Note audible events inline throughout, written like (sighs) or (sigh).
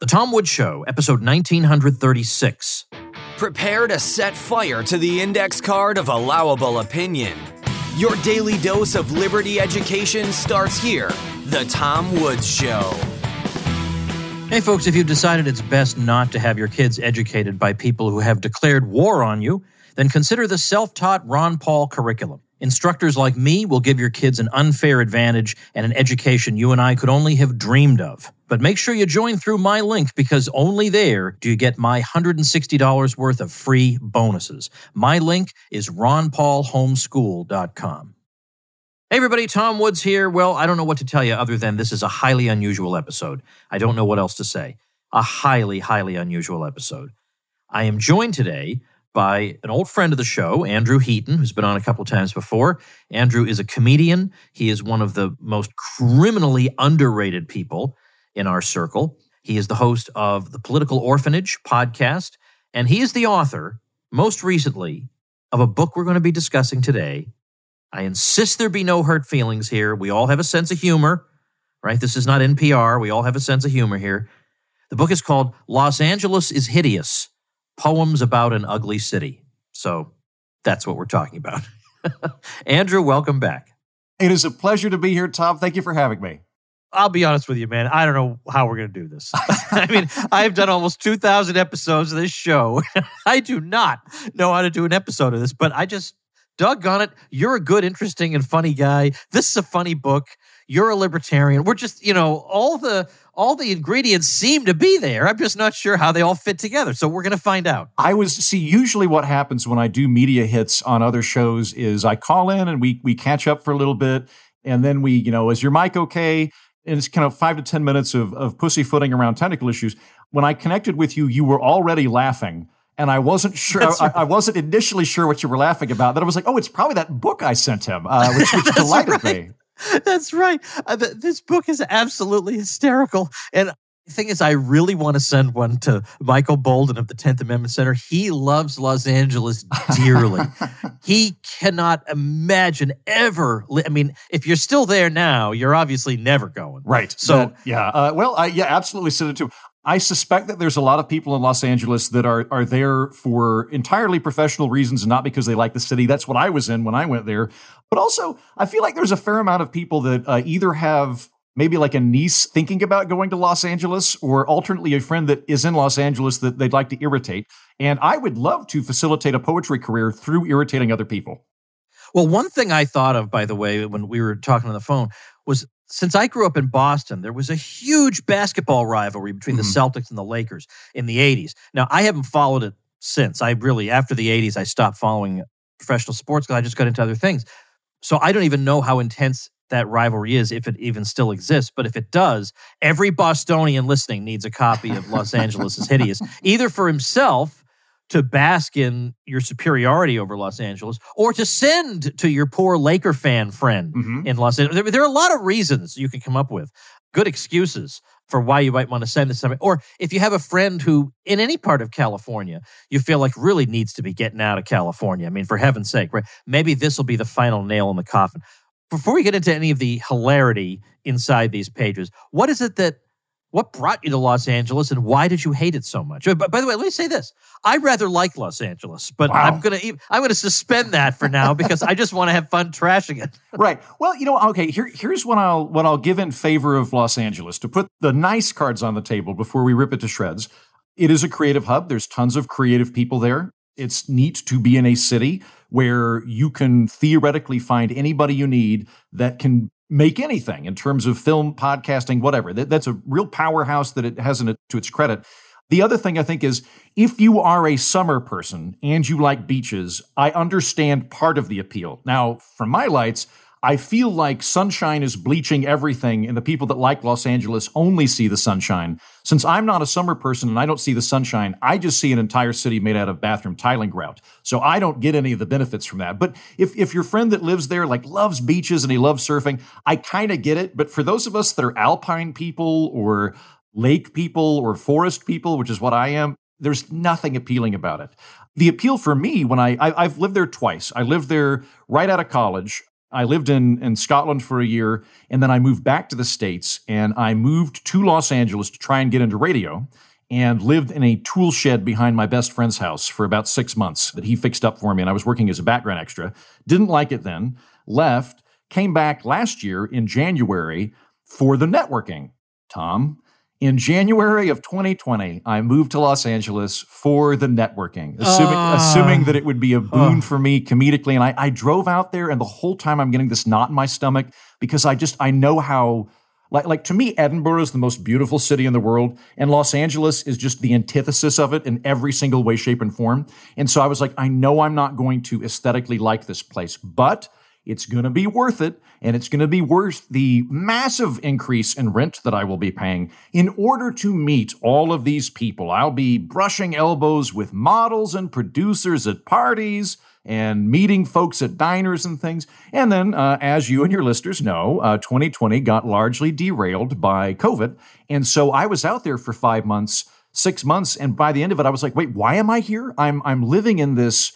The Tom Woods Show, episode 1936. Prepare to set fire to the index card of allowable opinion. Your daily dose of liberty education starts here. The Tom Woods Show. Hey, folks, if you've decided it's best not to have your kids educated by people who have declared war on you, then consider the self taught Ron Paul curriculum. Instructors like me will give your kids an unfair advantage and an education you and I could only have dreamed of. But make sure you join through my link because only there do you get my $160 worth of free bonuses. My link is ronpaulhomeschool.com. Hey everybody, Tom Woods here. Well, I don't know what to tell you other than this is a highly unusual episode. I don't know what else to say. A highly, highly unusual episode. I am joined today by an old friend of the show, Andrew Heaton, who's been on a couple of times before. Andrew is a comedian. He is one of the most criminally underrated people in our circle. He is the host of the Political Orphanage podcast, and he is the author, most recently, of a book we're going to be discussing today. I insist there be no hurt feelings here. We all have a sense of humor, right? This is not NPR. We all have a sense of humor here. The book is called Los Angeles is Hideous poems about an ugly city. So that's what we're talking about. (laughs) Andrew, welcome back. It is a pleasure to be here, Tom. Thank you for having me. I'll be honest with you, man. I don't know how we're going to do this. (laughs) I mean, I've done almost 2,000 episodes of this show. (laughs) I do not know how to do an episode of this, but I just, doggone it, you're a good, interesting, and funny guy. This is a funny book. You're a libertarian. We're just, you know, all the all the ingredients seem to be there. I'm just not sure how they all fit together. So we're going to find out. I was see usually what happens when I do media hits on other shows is I call in and we we catch up for a little bit and then we, you know, is your mic okay? And it's kind of 5 to 10 minutes of of pussyfooting around technical issues. When I connected with you, you were already laughing and I wasn't sure. Right. I, I, wasn't initially sure what you were laughing about. Then I was like, "Oh, it's probably that book I sent him," uh, which, which (laughs) delighted right. me. (laughs) That's right. Uh, th- this book is absolutely hysterical. And the thing is, I really want to send one to Michael Boldin of the 10th Amendment Center. He loves Los Angeles dearly. (laughs) he cannot imagine ever. Li- I mean, if you're still there now, you're obviously never going. Right. So, yeah. Uh, well, I, yeah, absolutely send it to I suspect that there's a lot of people in Los Angeles that are are there for entirely professional reasons not because they like the city. That's what I was in when I went there. But also, I feel like there's a fair amount of people that uh, either have maybe like a niece thinking about going to Los Angeles or alternately a friend that is in Los Angeles that they'd like to irritate. And I would love to facilitate a poetry career through irritating other people. Well, one thing I thought of, by the way, when we were talking on the phone was since I grew up in Boston, there was a huge basketball rivalry between mm-hmm. the Celtics and the Lakers in the 80s. Now, I haven't followed it since. I really, after the 80s, I stopped following professional sports because I just got into other things. So I don't even know how intense that rivalry is, if it even still exists. But if it does, every Bostonian listening needs a copy of Los Angeles is Hideous, either for himself to bask in your superiority over Los Angeles or to send to your poor Laker fan friend mm-hmm. in Los Angeles. There, there, are a lot of reasons you can come up with, good excuses for why you might want to send this somebody. Or if you have a friend who, in any part of California, you feel like really needs to be getting out of California. I mean, for heaven's sake, right? Maybe this will be the final nail in the coffin. Before we get into any of the hilarity inside these pages, what is it that what brought you to Los Angeles and why did you hate it so much? But by the way, let me say this. I rather like Los Angeles, but wow. I'm going to I'm going to suspend that for now because I just want to have fun trashing it. (laughs) right. Well, you know, okay, here here's what I'll what I'll give in favor of Los Angeles to put the nice cards on the table before we rip it to shreds. It is a creative hub. There's tons of creative people there. It's neat to be in a city where you can theoretically find anybody you need that can make anything in terms of film, podcasting, whatever. That, that's a real powerhouse that it has to its credit. The other thing I think is if you are a summer person and you like beaches, I understand part of the appeal. Now, from my lights, I feel like sunshine is bleaching everything, and the people that like Los Angeles only see the sunshine. Since I'm not a summer person and I don't see the sunshine, I just see an entire city made out of bathroom tiling grout. So I don't get any of the benefits from that. But if, if your friend that lives there like loves beaches and he loves surfing, I kind of get it. But for those of us that are alpine people or lake people or forest people, which is what I am, there's nothing appealing about it. The appeal for me when I, I have lived there twice. I lived there right out of college I lived in, in Scotland for a year, and then I moved back to the States, and I moved to Los Angeles to try and get into radio and lived in a tool shed behind my best friend's house for about six months that he fixed up for me. And I was working as a background extra. Didn't like it then, left, came back last year in January for the networking. Tom, in January of 2020, I moved to Los Angeles for the networking, assuming, uh, assuming that it would be a boon uh, for me comedically. And I, I drove out there, and the whole time I'm getting this knot in my stomach because I just I know how like, like to me, Edinburgh is the most beautiful city in the world, and Los Angeles is just the antithesis of it in every single way, shape, and form. And so I was like, I know I'm not going to aesthetically like this place, but it's going to be worth it, and it's going to be worth the massive increase in rent that I will be paying in order to meet all of these people. I'll be brushing elbows with models and producers at parties and meeting folks at diners and things. And then, uh, as you and your listeners know, uh, 2020 got largely derailed by COVID. And so I was out there for five months, six months. And by the end of it, I was like, wait, why am I here? I'm, I'm living in this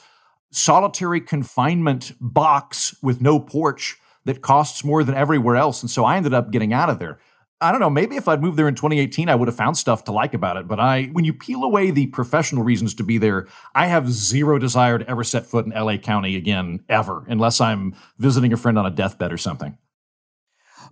solitary confinement box with no porch that costs more than everywhere else. And so I ended up getting out of there. I don't know, maybe if I'd moved there in 2018, I would have found stuff to like about it. But I, when you peel away the professional reasons to be there, I have zero desire to ever set foot in LA County again, ever, unless I'm visiting a friend on a deathbed or something.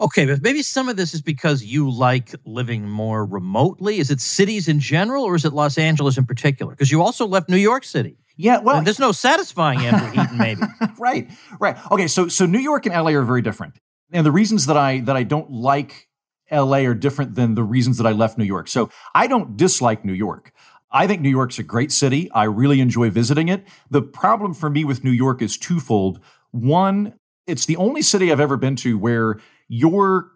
Okay, but maybe some of this is because you like living more remotely. Is it cities in general, or is it Los Angeles in particular? Because you also left New York City. Yeah, well, and there's no satisfying Andrew Heaton, maybe. (laughs) right, right. Okay, so so New York and LA are very different, and the reasons that I that I don't like LA are different than the reasons that I left New York. So I don't dislike New York. I think New York's a great city. I really enjoy visiting it. The problem for me with New York is twofold. One, it's the only city I've ever been to where your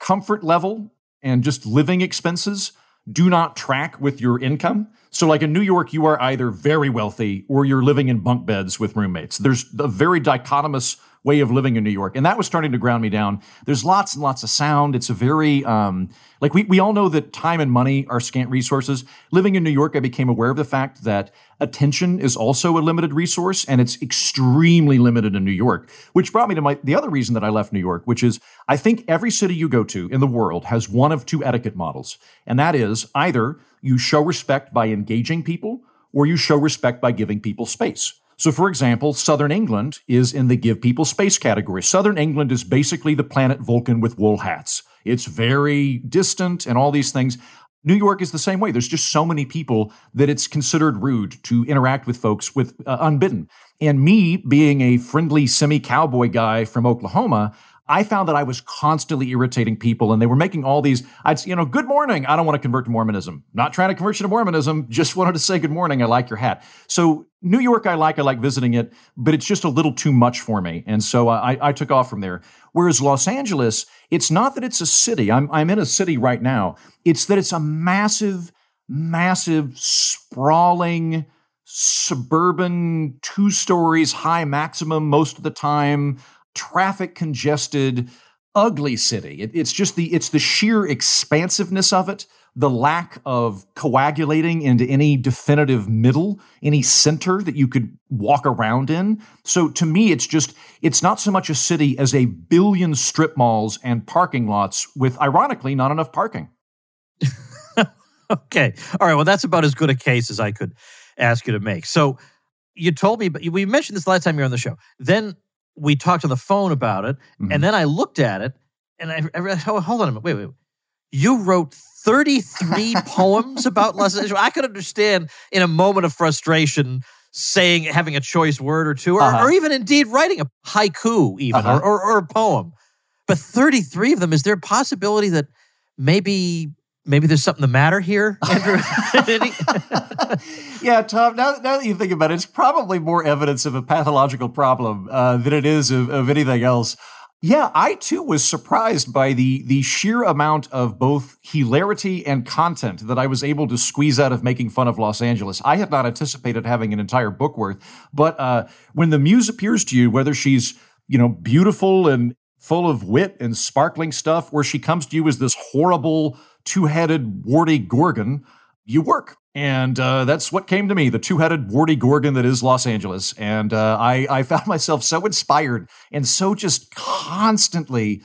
comfort level and just living expenses do not track with your income. So, like in New York, you are either very wealthy or you're living in bunk beds with roommates. There's a very dichotomous way of living in New York. And that was starting to ground me down. There's lots and lots of sound. It's a very, um, like we, we all know that time and money are scant resources. Living in New York, I became aware of the fact that attention is also a limited resource and it's extremely limited in New York, which brought me to my, the other reason that I left New York, which is I think every city you go to in the world has one of two etiquette models. And that is either you show respect by engaging people or you show respect by giving people space. So, for example, Southern England is in the give people space category. Southern England is basically the planet Vulcan with wool hats. It's very distant and all these things. New York is the same way. There's just so many people that it's considered rude to interact with folks with uh, unbidden. And me being a friendly semi cowboy guy from Oklahoma, I found that I was constantly irritating people and they were making all these, I'd, you know, good morning. I don't want to convert to Mormonism. Not trying to convert you to Mormonism. Just wanted to say good morning. I like your hat. So New York, I like, I like visiting it, but it's just a little too much for me. And so I, I took off from there. Whereas Los Angeles, it's not that it's a city. I'm, I'm in a city right now. It's that it's a massive, massive, sprawling, suburban, two stories high maximum most of the time traffic congested, ugly city. It, it's just the it's the sheer expansiveness of it, the lack of coagulating into any definitive middle, any center that you could walk around in. So to me, it's just it's not so much a city as a billion strip malls and parking lots with, ironically, not enough parking. (laughs) okay, all right. Well, that's about as good a case as I could ask you to make. So you told me, but we mentioned this last time you were on the show. Then we talked on the phone about it, mm-hmm. and then I looked at it, and I, I read, oh, hold on a minute, wait, wait. You wrote 33 (laughs) poems about Los Angeles. I could understand in a moment of frustration saying, having a choice word or two, or, uh-huh. or even indeed writing a haiku, even, uh-huh. or, or, or a poem. But 33 of them, is there a possibility that maybe maybe there's something the matter here, Andrew? (laughs) (laughs) yeah, Tom, now, now that you think about it, it's probably more evidence of a pathological problem uh, than it is of, of anything else. Yeah, I too was surprised by the the sheer amount of both hilarity and content that I was able to squeeze out of making fun of Los Angeles. I had not anticipated having an entire book worth, but uh, when the muse appears to you, whether she's you know beautiful and full of wit and sparkling stuff, where she comes to you as this horrible two headed, warty gorgon, you work. And uh, that's what came to me, the two headed warty gorgon that is Los Angeles. And uh, I, I found (laughs) myself so inspired and so just constantly,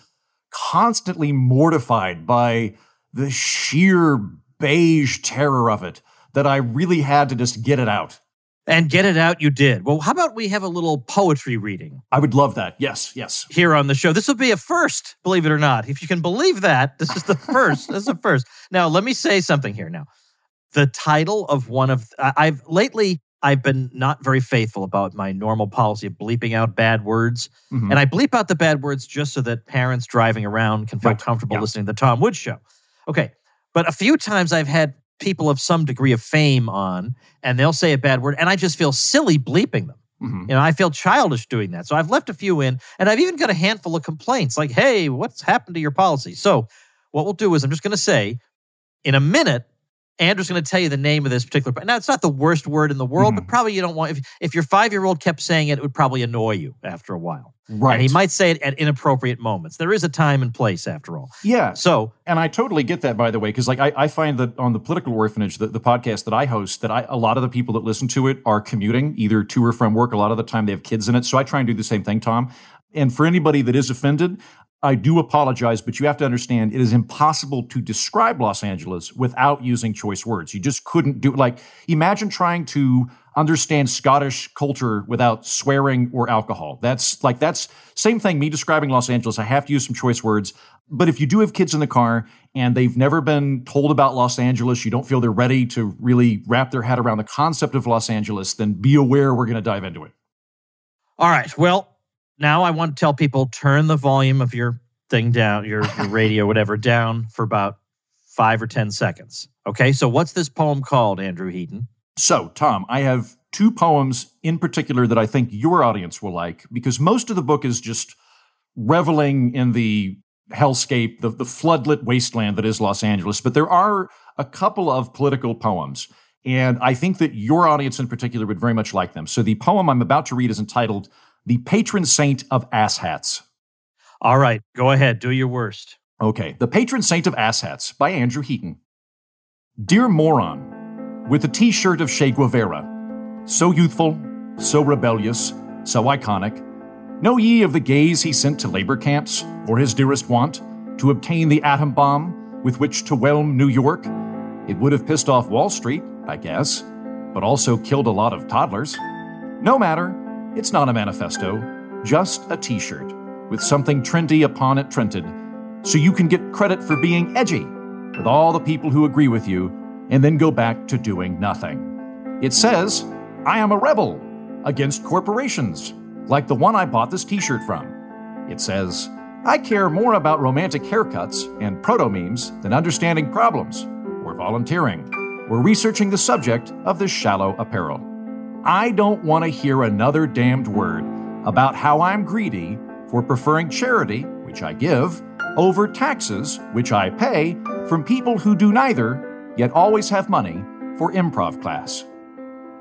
constantly mortified by the sheer beige terror of it that I really had to just get it out. And get it out, you did. Well, how about we have a little poetry reading? I would love that. Yes, yes. Here on the show. This will be a first, believe it or not. If you can believe that, this is the first. this is the first. Now, let me say something here now. The title of one of I've lately I've been not very faithful about my normal policy of bleeping out bad words. Mm-hmm. And I bleep out the bad words just so that parents driving around can feel right. comfortable yeah. listening to the Tom Woods show. Okay. But a few times I've had people of some degree of fame on and they'll say a bad word and I just feel silly bleeping them. Mm-hmm. You know, I feel childish doing that. So I've left a few in and I've even got a handful of complaints like, hey, what's happened to your policy? So what we'll do is I'm just going to say in a minute, Andrew's going to tell you the name of this particular. Now, it's not the worst word in the world, mm-hmm. but probably you don't want. If, if your five year old kept saying it, it would probably annoy you after a while. Right. And he might say it at inappropriate moments. There is a time and place, after all. Yeah. So, and I totally get that, by the way, because like I, I, find that on the Political Orphanage, the, the podcast that I host, that I, a lot of the people that listen to it are commuting either to or from work. A lot of the time, they have kids in it. So I try and do the same thing, Tom. And for anybody that is offended, I do apologize, but you have to understand it is impossible to describe Los Angeles without using choice words. You just couldn't do like imagine trying to understand Scottish culture without swearing or alcohol. That's like that's same thing me describing Los Angeles. I have to use some choice words. But if you do have kids in the car and they've never been told about Los Angeles, you don't feel they're ready to really wrap their head around the concept of Los Angeles, then be aware we're going to dive into it. All right. Well, now I want to tell people turn the volume of your thing down, your, your radio, (laughs) whatever, down for about five or 10 seconds. Okay. So, what's this poem called, Andrew Heaton? So, Tom, I have two poems in particular that I think your audience will like because most of the book is just reveling in the hellscape, the, the floodlit wasteland that is Los Angeles. But there are a couple of political poems. And I think that your audience in particular would very much like them. So the poem I'm about to read is entitled The Patron Saint of Asshats. All right, go ahead, do your worst. Okay, The Patron Saint of Asshats by Andrew Heaton. Dear moron, with a t shirt of Che Guevara. So youthful, so rebellious, so iconic. Know ye of the gays he sent to labor camps for his dearest want, to obtain the atom bomb with which to whelm New York? It would have pissed off Wall Street, I guess, but also killed a lot of toddlers. No matter, it's not a manifesto, just a t shirt with something trendy upon it printed, so you can get credit for being edgy with all the people who agree with you and then go back to doing nothing. It says, I am a rebel against corporations, like the one I bought this t shirt from. It says, I care more about romantic haircuts and proto memes than understanding problems, or volunteering, or researching the subject of this shallow apparel. I don't want to hear another damned word about how I'm greedy for preferring charity, which I give, over taxes, which I pay, from people who do neither yet always have money for improv class.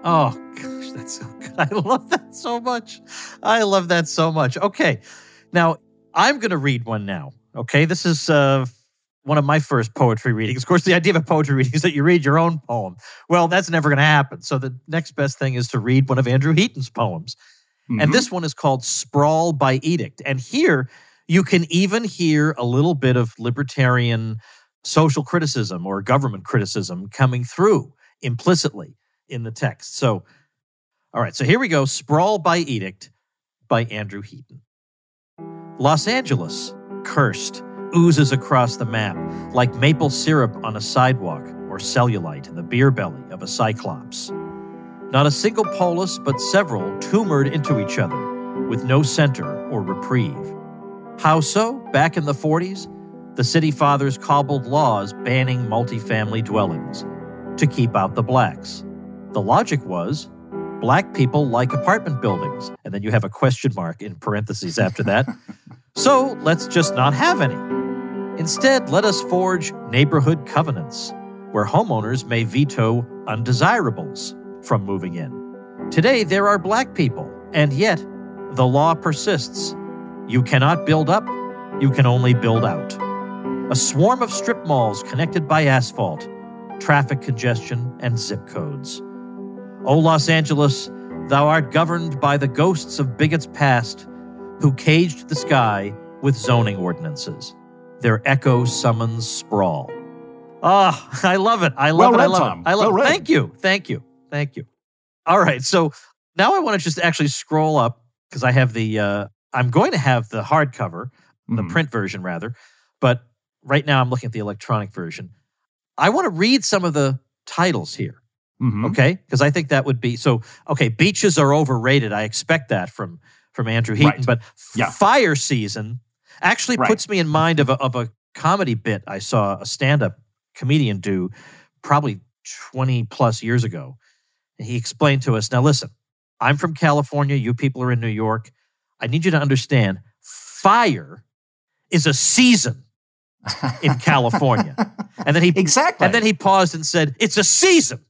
Oh, gosh, that's so good. (laughs) I love that so much. I love that so much. Okay. Now, I'm going to read one now. Okay. This is uh, one of my first poetry readings. Of course, the idea of a poetry reading is that you read your own poem. Well, that's never going to happen. So the next best thing is to read one of Andrew Heaton's poems. Mm-hmm. And this one is called Sprawl by Edict. And here you can even hear a little bit of libertarian social criticism or government criticism coming through implicitly in the text. So, all right, so here we go Sprawl by Edict by Andrew Heaton. Los Angeles, cursed, oozes across the map like maple syrup on a sidewalk or cellulite in the beer belly of a cyclops. Not a single polis, but several tumored into each other with no center or reprieve. How so? Back in the 40s, the city fathers cobbled laws banning multifamily dwellings to keep out the blacks. The logic was black people like apartment buildings, and then you have a question mark in parentheses after that. (laughs) so let's just not have any. Instead, let us forge neighborhood covenants where homeowners may veto undesirables from moving in. Today, there are black people, and yet the law persists. You cannot build up, you can only build out. A swarm of strip malls connected by asphalt. traffic congestion, and zip codes. O Los Angeles, thou art governed by the ghosts of bigots past who caged the sky with zoning ordinances. Their echo summons sprawl. Ah, oh, (laughs) I love it. I love well it. Read, I love Tom. it. I love well it. Thank you. Thank you. Thank you. All right. So now I want to just actually scroll up because I have the, uh, I'm going to have the hardcover, the Mhm. print version rather, but right now I'm looking at the electronic version. I want to read some of the titles here. Mhm. Okay. Because I think that would be so, okay. Beaches are overrated. I expect that from, from Andrew Heaton, Right. but Yeah. fire season actually Right. puts me in mind of a, of a comedy bit I saw a stand up comedian do probably 20 plus years ago. And he explained to us now, listen, I'm from California. You people are in New York. I need you to understand fire is a season in (laughs) California. and then he exactly. and then he paused and said, It's a season.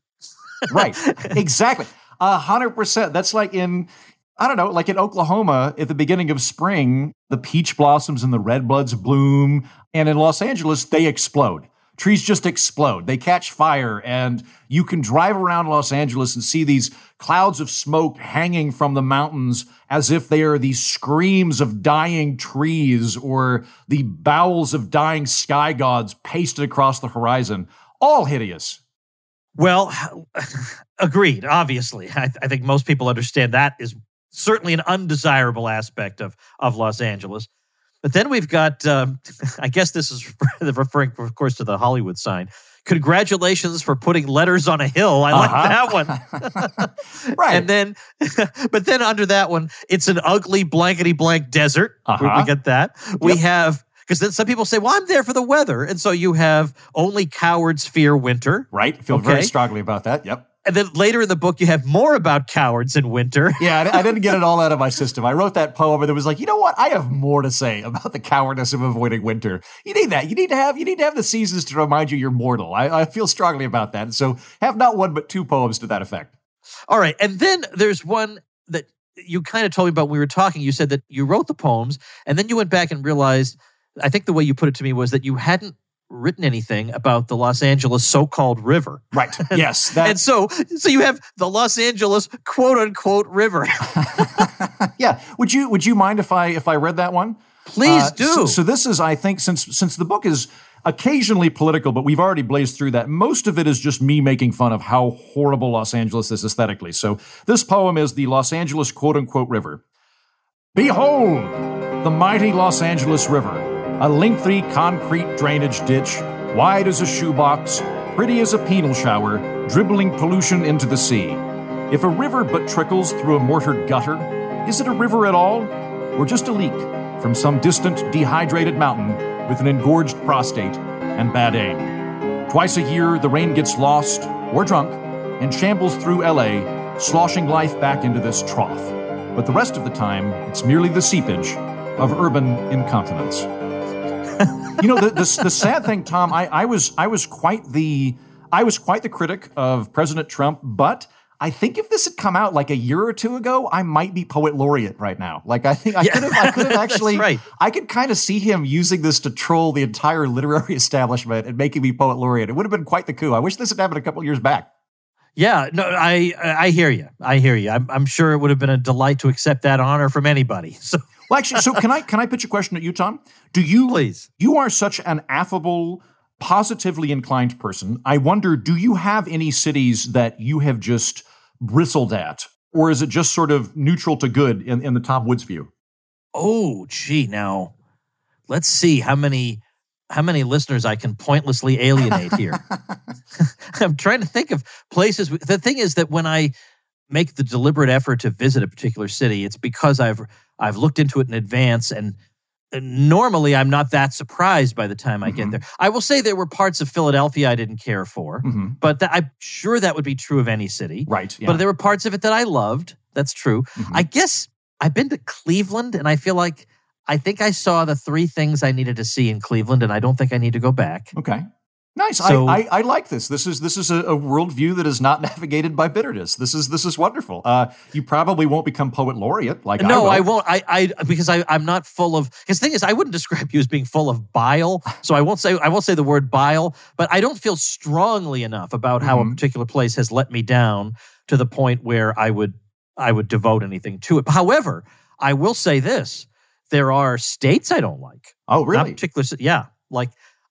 right. (laughs) Exactly. A hundred percent. That's like in I don't know, like in Oklahoma at the beginning of spring, the peach blossoms and the redbuds bloom, and in Los Angeles they explode. Trees just explode. They catch fire, and you can drive around Los Angeles and see these clouds of smoke hanging from the mountains as if they are the screams of dying trees or the bowels of dying sky gods pasted across the horizon. All hideous. Well, (sighs) agreed, obviously. I, I think most people understand that is certainly an undesirable aspect of, of Los Angeles. But then we've got, um, (laughs) I guess this is (laughs) referring, of course, to the Hollywood sign. Congratulations for putting letters on a hill. I like that one. (laughs) Right. And then, but then under that one, it's an ugly blankety blank desert. We- We, Uh-huh. get that. We have, because then some people say, well, I'm there for the weather. And so you have only cowards fear winter. Right? Feel very strongly about that. Yep. And then later in the book, you have more about cowards in winter. (laughs) Yeah, I, I didn't get it all out of my system. I wrote that poem and it was like, you know what? I have more to say about the cowardice of avoiding winter. You need that. You need to have you need to have the seasons to remind you you're mortal. I, I feel strongly about that. And so have not one but two poems to that effect. All right. And then there's one that you kind of told me about when we were talking. You said that you wrote the poems and then you went back and realized, I think the way you put it to me was that you hadn't written anything about the Los Angeles so-called river. Right. (laughs) Yes. and so so you have the Los Angeles quote unquote river. (laughs) yeah. Would you would you mind if I if I read that one? Please Uh, do. So, so this is, I think, since since the book is occasionally political, but we've already blazed through that. Most of it is just me making fun of how horrible Los Angeles is aesthetically. So this poem is the Los Angeles quote unquote river. Behold, the mighty Los Angeles River, a lengthy concrete drainage ditch, wide as a shoebox, pretty as a penal shower, dribbling pollution into the sea. If a river but trickles through a mortared gutter, is it a river at all? Or just a leak from some distant dehydrated mountain with an engorged prostate and bad aim? Twice a year, the rain gets lost or drunk and shambles through LA, sloshing life back into this trough. But the rest of the time, it's merely the seepage of urban incontinence. You know, the, the, the sad thing, Tom, I, I was I was quite the I was quite the critic of President Trump, but I think if this had come out like a year or two ago, I might be poet laureate right now. Like I think I Yeah. could have I could have (laughs) actually right. I could kind of see him using this to troll the entire literary (laughs) establishment and making me poet laureate. It would have been quite the coup. I wish this had happened a couple years back. Yeah, no, I I hear you. I hear you. I'm, I'm sure it would have been a delight to accept that honor from anybody. (laughs) So Well, actually, so can I can I pitch a question at you, Tom? Do you please. you are such an affable, positively inclined person. I wonder, do you have any cities that you have just bristled at, or is it just sort of neutral to good in, in the Tom Woods view? Oh, gee. Now, let's see how many how many listeners I can pointlessly alienate here. (laughs) (laughs) I'm trying to think of places. The thing is that when I make the deliberate effort to visit a particular city, it's because I've I've looked into it in advance and. Normally, I'm not that surprised by the time I get Mhm. there. I will say there were parts of Philadelphia I didn't care for, Mhm. but that, I'm sure that would be true of any city. Right. Yeah. But there were parts of it that I loved. That's true. Mhm. I guess I've been to Cleveland and I feel like I think I saw the three things I needed to see in Cleveland and I don't think I need to go back. okay. Nice. So- I, I, I like this. This is this is a, a worldview that is not (laughs) navigated by bitterness. This is this is wonderful. Uh, you probably won't become poet laureate like no, I, I, won't. I, I because I, I'm not full of. Because the thing is, I wouldn't describe you as being full of bile. So I won't say I won't say the word bile. But I don't feel strongly enough about how a Mhm. particular place has let me down to the point where I would I would devote anything to it. However, I will say this: there are states I don't like. Oh, Not really? particular. Yeah, like.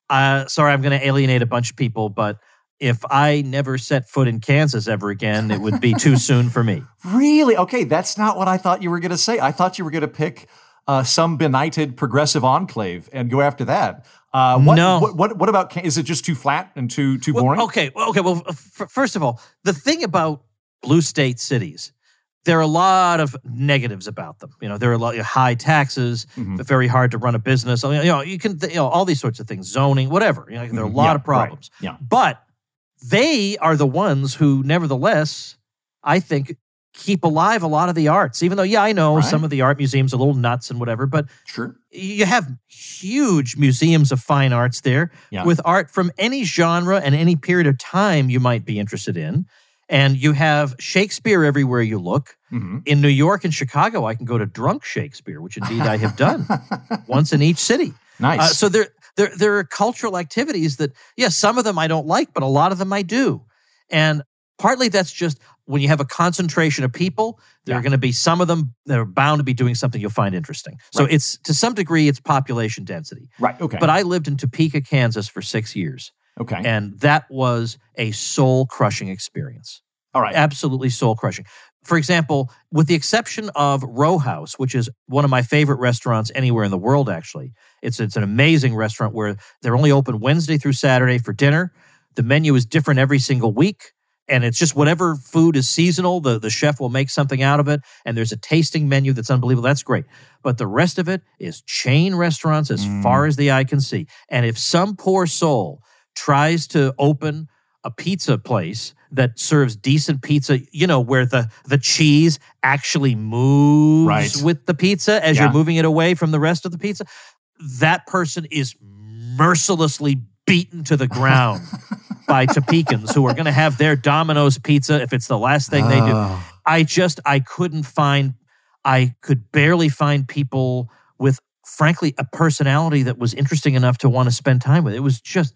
Uh, sorry, I'm going to alienate a bunch of people, but if I never set foot in Kansas ever again, it would be too (laughs) soon for me. Really? Okay, that's not what I thought you were going to say. I thought you were going to pick uh, some benighted progressive enclave and go after that. Uh, what, No. What, what, what about? Is it just too flat and too too Well, boring? okay, well, okay. Well, f- first of all, the thing about blue state cities, there are a lot of negatives about them. You know, there are a lot of high taxes, Mhm. very hard to run a business. You know, you can, you know, all these sorts of things, zoning, whatever. You know, there are a Mhm. lot Yeah, of right. problems. Yeah. But they are the ones who, nevertheless, I think, keep alive a lot of the arts. Even though, yeah, I know Right. some of the art museums are a little nuts and whatever, but Sure. you have huge museums of fine arts there Yeah. with art from any genre and any period of time you might be interested in. And you have Shakespeare everywhere you look. hmm In New York and Chicago, I can go to drunk Shakespeare, which indeed I have done (laughs) once in each city. nice. Uh, so there, there, there are cultural activities that, yes, some of them I don't like, but a lot of them I do. And partly that's just when you have a concentration of people, there Yeah. are going to be some of them that are bound to be doing something you'll find interesting. So Right. it's to some degree it's population density. right. Okay. But I lived in Topeka, Kansas for six years, okay. and that was a soul crushing experience. All right. Absolutely soul crushing. For example, with the exception of Row House, which is one of my favorite restaurants anywhere in the world, actually, it's, it's an amazing restaurant where they're only open Wednesday through Saturday for dinner. The menu is different every single week. And it's just whatever food is seasonal, the, the chef will make something out of it. And there's a tasting menu that's unbelievable. That's great. But the rest of it is chain restaurants as Mm. far as the eye can see. And if some poor soul tries to open a pizza place that serves decent pizza, you know, where the the cheese actually moves Right. with the pizza as Yeah. you're moving it away from the rest of the pizza, that person is mercilessly beaten to the ground (laughs) by Topekans who are going to have their Domino's pizza if it's the last thing they do. Oh. I just I couldn't find I could barely find people with frankly a personality that was interesting enough to want to spend time with. It was just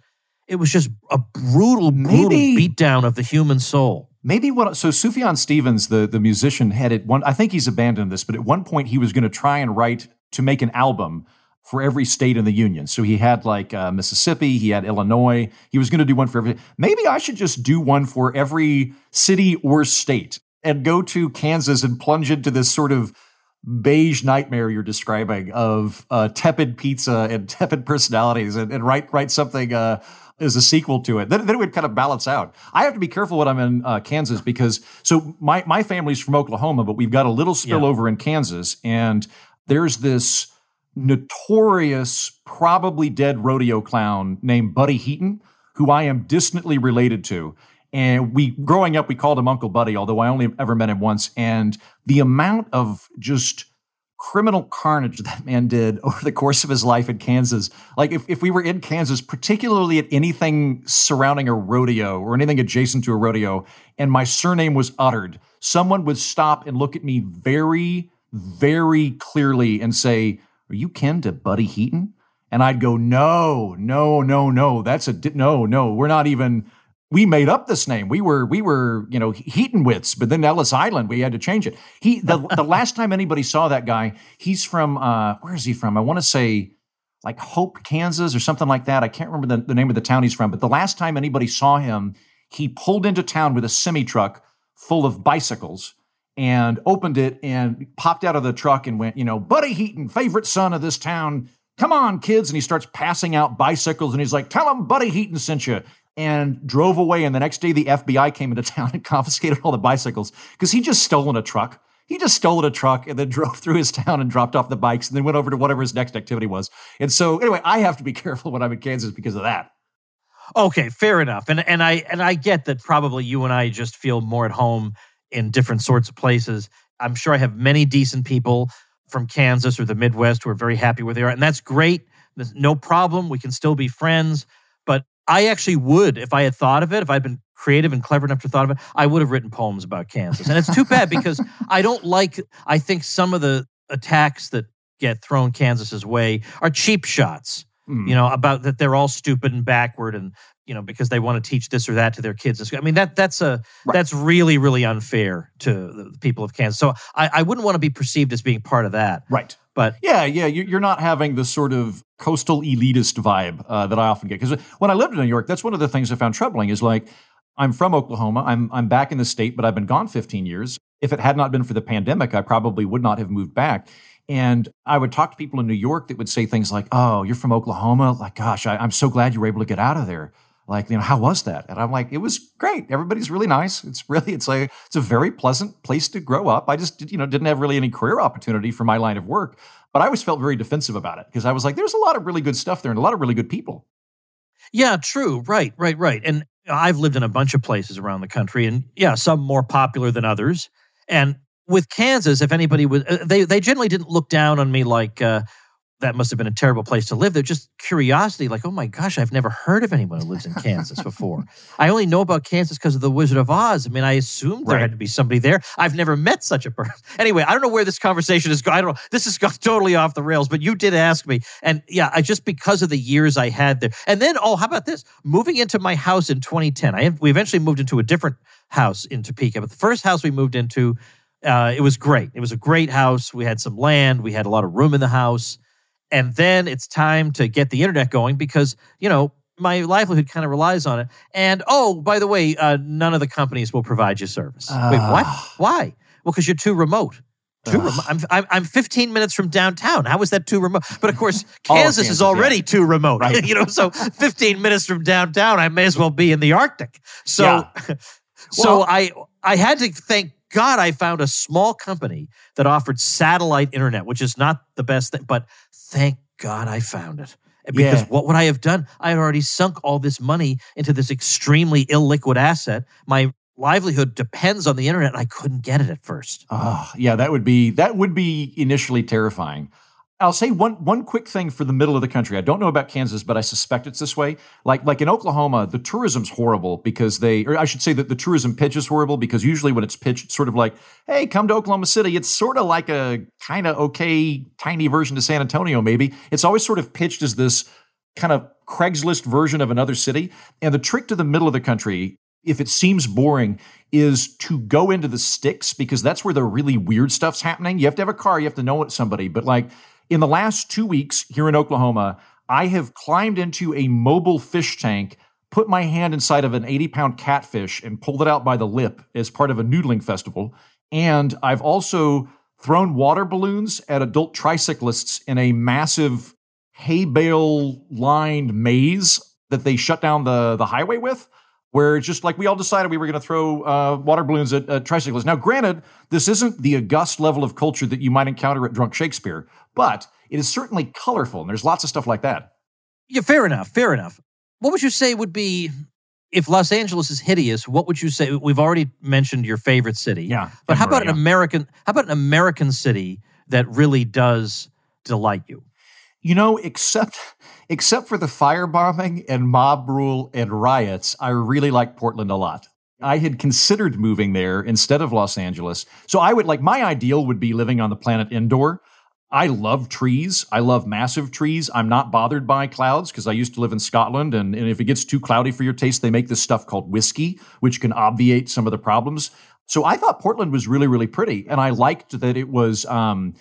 it was just a brutal, brutal Maybe- beatdown of the human soul. Maybe what so Sufjan Stevens, the the musician, had at one. I think he's abandoned this, but at one point he was going to try and write to make an album for every state in the union. So he had like uh, Mississippi, he had Illinois. He was going to do one for every. Maybe I should just do one for every city or state and go to Kansas and plunge into this sort of beige nightmare you're describing of uh, tepid pizza and (laughs) tepid personalities and, and write write something uh, as a sequel to it. Then, then it would kind of balance out. I have to be careful when I'm in uh, Kansas because so my my family's from Oklahoma, but we've got a little spillover in Kansas, and there's this notorious, probably dead rodeo clown named Buddy Heaton, who I am distantly related to. And we, growing up, we called him Uncle Buddy, although I only ever met him once. And the amount of just criminal carnage that man did (laughs) over the course of his life in Kansas. Like if, if we were in Kansas, particularly at anything surrounding a rodeo or anything adjacent to a rodeo, and my surname was uttered, someone would stop and look at me very, very clearly and say, Are you kin to Buddy Heaton? And I'd go, No, no, no, no. That's a di- no, no. We're not even we made up this name. We were we were you know Heatonwitz, but then Ellis Island we had to change it. He the the (laughs) last time anybody saw that guy, he's from uh, where is he from? I want to say like Hope, Kansas, or something like that. I can't remember the, the name of the town he's from. But the last time anybody saw him, he pulled into town with a semi truck full of bicycles and opened it and popped out of the truck and went, you know, Buddy Heaton, favorite son of this town. Come on, kids. And he starts passing out bicycles and he's like, tell them Buddy Heaton sent you. And drove away. And the next day, the FBI came into (laughs) town and confiscated all the bicycles because he just stolen a truck. He just stole a truck and then (laughs) drove through his town and dropped off the bikes and then went over to whatever his next activity was. And so, anyway, I have to be (laughs) careful when I'm in Kansas because of that. Okay, fair enough. And and I and I get that probably you and I just feel more at home in different sorts of places. I'm sure I have many decent people from Kansas or the Midwest who are very happy where they are, and that's great. There's no problem. We can still be friends. I actually would, if I had thought of it, if I'd been creative and clever enough to thought of it, I would have written poems about Kansas. And it's too bad because (laughs) I don't like, I think some of the attacks that get thrown Kansas's way are cheap shots. Mm. You know, about that they're all stupid and backward and you know because they want to teach this or that to their kids. I mean that that's a right. that's really really unfair to the people of Kansas. So I, I wouldn't want to be perceived as being part of that. Right. But yeah, yeah, you're not having the sort of coastal elitist vibe uh, that I often get. Because when I lived in New York, that's one of the things I found troubling. Is like I'm from Oklahoma. I'm I'm back in the state, but I've been gone 15 years. If it had not been for the pandemic, I probably would not have moved back. And I would talk to people in New York that would say things like, "Oh, you're from Oklahoma? Like, gosh, I, I'm so glad you were able to get out of there." Like, you know, how was that? And I'm like, it was great. Everybody's really nice. It's really, it's like, it's a very pleasant place to grow up. I just, you know, didn't have really any career opportunity for my line of work, but I always felt very defensive about it because I was like, there's a lot of really good stuff there and a lot of really good people. Yeah, true. Right, right, right. And I've lived in a bunch of places around the country, and yeah, some more popular than others. And with Kansas, if anybody was, uh, they they generally didn't look down on me like. Uh, that must have been a terrible place to live. They're just curiosity, like, oh my gosh, I've never heard of anyone who lives in Kansas before. (laughs) I only know about Kansas because of the Wizard of Oz. I mean, I assumed there had to be somebody there. I've never met such a person. (laughs) Anyway, I don't know where this conversation is going. I don't know. This has gone (laughs) totally off the rails, but you did ask me. And yeah, I just because of the years I had there. And then, oh, how about this? Moving into my house in 2010. I we eventually moved into a different house in Topeka, but the first house we moved into, uh, it was great. It was a great house. We had some land. We had a lot of room in the house and then it's time to get the internet going because you know my livelihood kind of relies on it. And oh, by the way, uh, none of the companies will provide you service. Uh, Wait, what? Ah. Why? Well, because you're too remote. Too remote. I'm, I'm, I'm 15 minutes from downtown. How is that too remote? But of (laughs) course, Kansas, Kansas is already yeah. too remote. Right. (laughs) you know, so 15 minutes from downtown, I may as well be in the Arctic. So, yeah. (laughs) so well, I I had to thank God I found a small company that offered satellite internet, which is not the best thing, but thank God I found it. Because yeah. what would I have done? I had already sunk all this money into this extremely illiquid asset. My livelihood depends on the internet. And I couldn't get it at first. Oh, yeah, that would be that would be initially terrifying. I'll say one one quick thing for the middle of the country. I don't know about Kansas, but I suspect it's this way. Like like in Oklahoma, the tourism's horrible because they, or I should say that the tourism pitch is horrible because usually when it's pitched, it's sort of like, "Hey, come to Oklahoma City." It's sort of like a kind of okay, tiny version to San Antonio. Maybe it's always sort of pitched as this kind of Craigslist version of another city. And the trick to the middle of the country, if it seems boring, is to go into the sticks because that's where the really weird stuff's happening. You have to have a car, you have to know somebody, but like in the last two weeks here in Oklahoma, I have climbed into a mobile fish tank, put my hand inside of an 80 pound catfish, and pulled it out by the lip as part of a noodling festival. And I've also thrown water balloons at adult tricyclists in a massive hay bale lined maze that they shut down the, the highway with where it's just like we all decided we were going to throw uh, water balloons at, at tricyclists. Now, granted, this isn't the august level of culture that you might encounter at Drunk Shakespeare, but it is certainly colorful, and there's lots of stuff like that. Yeah, fair enough. Fair enough. What would you say would be if Los Angeles is hideous? What would you say? We've already mentioned your favorite city. Yeah, but how about yeah. an American? How about an American city that really does delight you? You know, except except for the firebombing and mob rule and riots, I really like Portland a lot. I had considered moving there instead of Los Angeles. So I would like my ideal would be living on the planet Endor. I love trees. I love massive trees. I'm not bothered by clouds because I used to live in Scotland. And, and if it gets too cloudy for your taste, they make this stuff called whiskey, which can obviate some of the problems. So I thought Portland was really, really pretty. And I liked that it was um,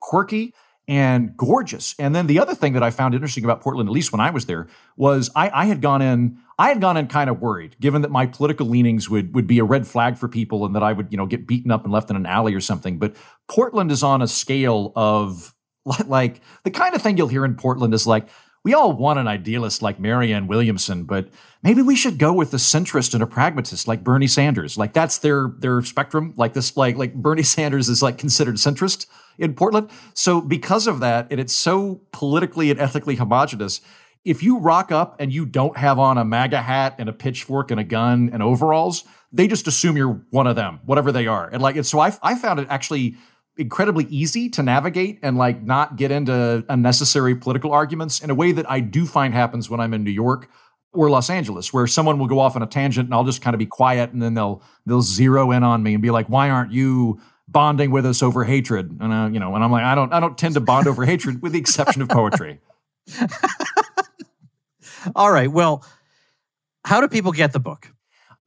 quirky and gorgeous. And then the other thing that I found interesting about Portland, at least when I was there, was I, I, had gone in, I had gone in kind of worried, given that my political leanings would would be a red flag for people and that I would, you know, get beaten up and left in an alley or something. But Portland is on a scale of (laughs) like the kind of thing you'll hear in Portland is like, we all want an idealist like Marianne Williamson, but maybe we should go with a centrist and a pragmatist like Bernie Sanders. Like that's their their spectrum. Like this, like like Bernie Sanders is like considered centrist in Portland. So because of that, and it's so politically and ethically homogenous, if you rock up and you don't have on a MAGA hat and a pitchfork and a gun and overalls, they just assume you're one of them, whatever they are. And like, and so I, I found it actually incredibly easy to navigate and like not get into unnecessary political arguments in a way that I do find happens when I'm in New York or Los Angeles, where someone will go off on a tangent and I'll just kind of be quiet and then they'll they'll zero in on me and be like, "Why aren't you bonding with us over hatred?" And uh, you know, and I'm like, "I don't I don't tend to bond over hatred, with the exception of poetry." (laughs) All right. Well, how do people get the book?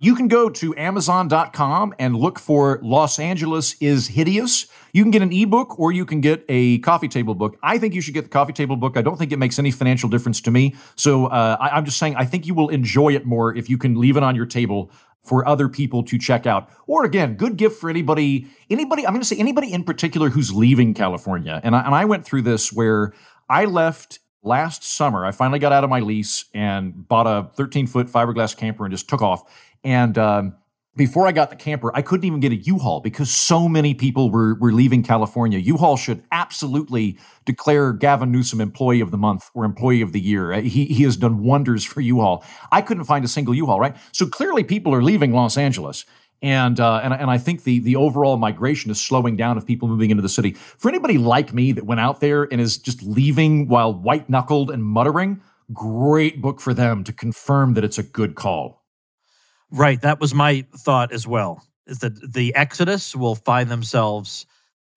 You can go to Amazon.com and look for Los Angeles is Hideous. You can get an ebook or you can get a coffee table book. I think you should get the coffee table book. I don't think it makes any financial difference to me. So uh, I, I'm just saying, I think you will enjoy it more if you can leave it on your table for other people to check out. Or again, good gift for anybody, anybody, I'm going to say anybody in particular who's leaving California. And I, and I went through this where I left last summer. I finally got out of my lease and bought a 13 foot fiberglass camper and just took off. And um, before I got the camper, I couldn't even get a U-Haul because so many people were, were leaving California. U-Haul should absolutely declare Gavin Newsom employee of the month or employee of the year. Uh, he, he has done wonders for U-Haul. I couldn't find a single U-Haul, right? So clearly people are leaving Los Angeles. And, uh, and, and I think the, the overall migration is slowing down of people moving into the city. For anybody like me that went out there and is just leaving while white knuckled and muttering, great book for them to confirm that it's a good call. Right. That was my thought as well. Is that the Exodus will find themselves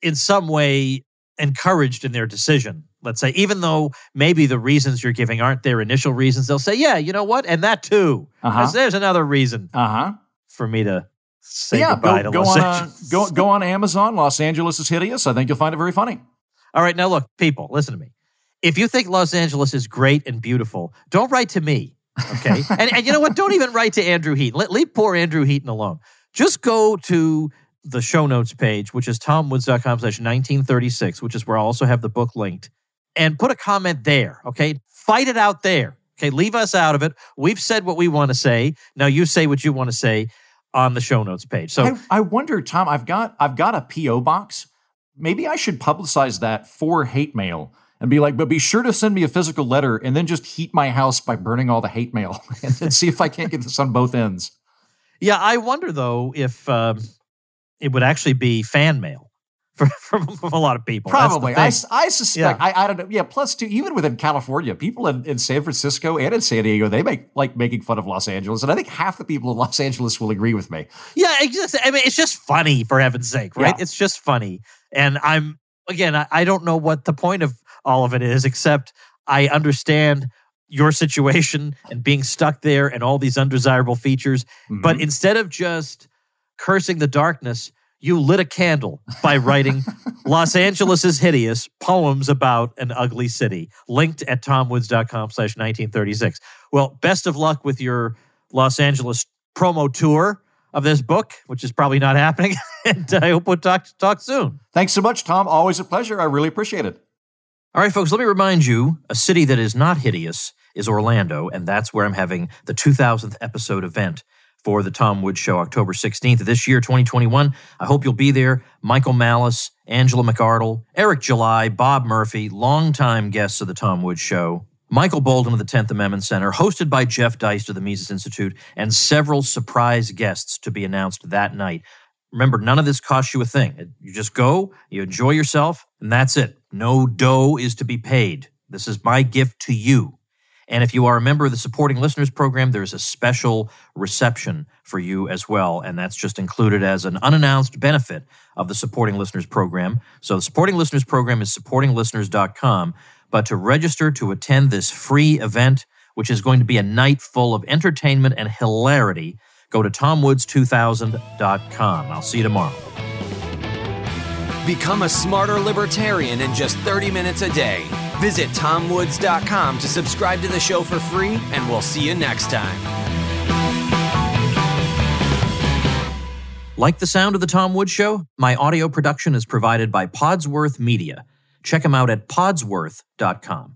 in some way encouraged in their decision. Let's say, even though maybe the reasons you're giving aren't their initial reasons, they'll say, "Yeah, you know what?" And that too. Uh-huh. There's another reason uh-huh. for me to say yeah, goodbye go, go on. Uh, go go on Amazon. Los Angeles is hideous. I think you'll find it very funny. All right, now look, people, listen to me. If you think Los Angeles is great and beautiful, don't write to me. Okay. (laughs) and, and you know what? Don't even write to Andrew Heaton. Let, leave poor Andrew Heaton alone. Just go to the show notes page, which is tomwoods.com slash 1936, which is where I also have the book linked, and put a comment there. Okay. Fight it out there. Okay. Leave us out of it. We've said what we want to say. Now you say what you want to say on the show notes page. So I, I wonder, Tom, I've got I've got a P.O. box. Maybe I should publicize that for hate mail and be like, but be sure to send me a physical letter and then just heat my house by burning all the hate mail (laughs) and, then see if I can't get this on both ends. Yeah, I wonder though if um, it would actually be fan mail from, (laughs) a lot of people. Probably. I, I suspect, yeah. I, I don't know. Yeah, plus, too, even within California, people in, in San Francisco and in San Diego, they make like making fun of Los Angeles. And I think half the people in Los Angeles will agree with me. Yeah, just, I mean, it's just funny for heaven's sake, right? Yeah. It's just funny. And I'm, again, I, I don't know what the point of all of it is, except I understand your situation and being stuck there and all these undesirable features. Mm-hmm. But instead of just cursing the darkness, you lit a candle by writing (laughs) Los Angeles is hideous poems about an ugly city. Linked at tomwoods.com slash 1936. Well, best of luck with your Los Angeles promo tour of this book, which is probably not happening. (laughs) and I hope we'll talk, talk soon. Thanks so much, Tom. Always a pleasure. I really appreciate it. All right, folks, let me remind you a city that is not hideous is Orlando, and that's where I'm having the 2000th episode event for the Tom Woods Show, October 16th of this year, 2021. I hope you'll be there. Michael Malice, Angela McArdle, Eric July, Bob Murphy, longtime guests of the Tom Woods Show, Michael Boldin of the 10th Amendment Center, hosted by Jeff Deist of the Mises Institute, and several surprise guests to be announced that night. Remember, none of this costs you a thing. You just go, you enjoy yourself, and that's it. No dough is to be paid. This is my gift to you. And if you are a member of the Supporting Listeners Program, there's a special reception for you as well. And that's just included as an unannounced benefit of the Supporting Listeners Program. So the Supporting Listeners Program is supportinglisteners.com. But to register to attend this free event, which is going to be a night full of entertainment and hilarity, Go to tomwoods2000.com. I'll see you tomorrow. Become a smarter libertarian in just 30 minutes a day. Visit tomwoods.com to subscribe to the show for free, and we'll see you next time. Like the sound of The Tom Woods Show? My audio production is provided by Podsworth Media. Check them out at podsworth.com.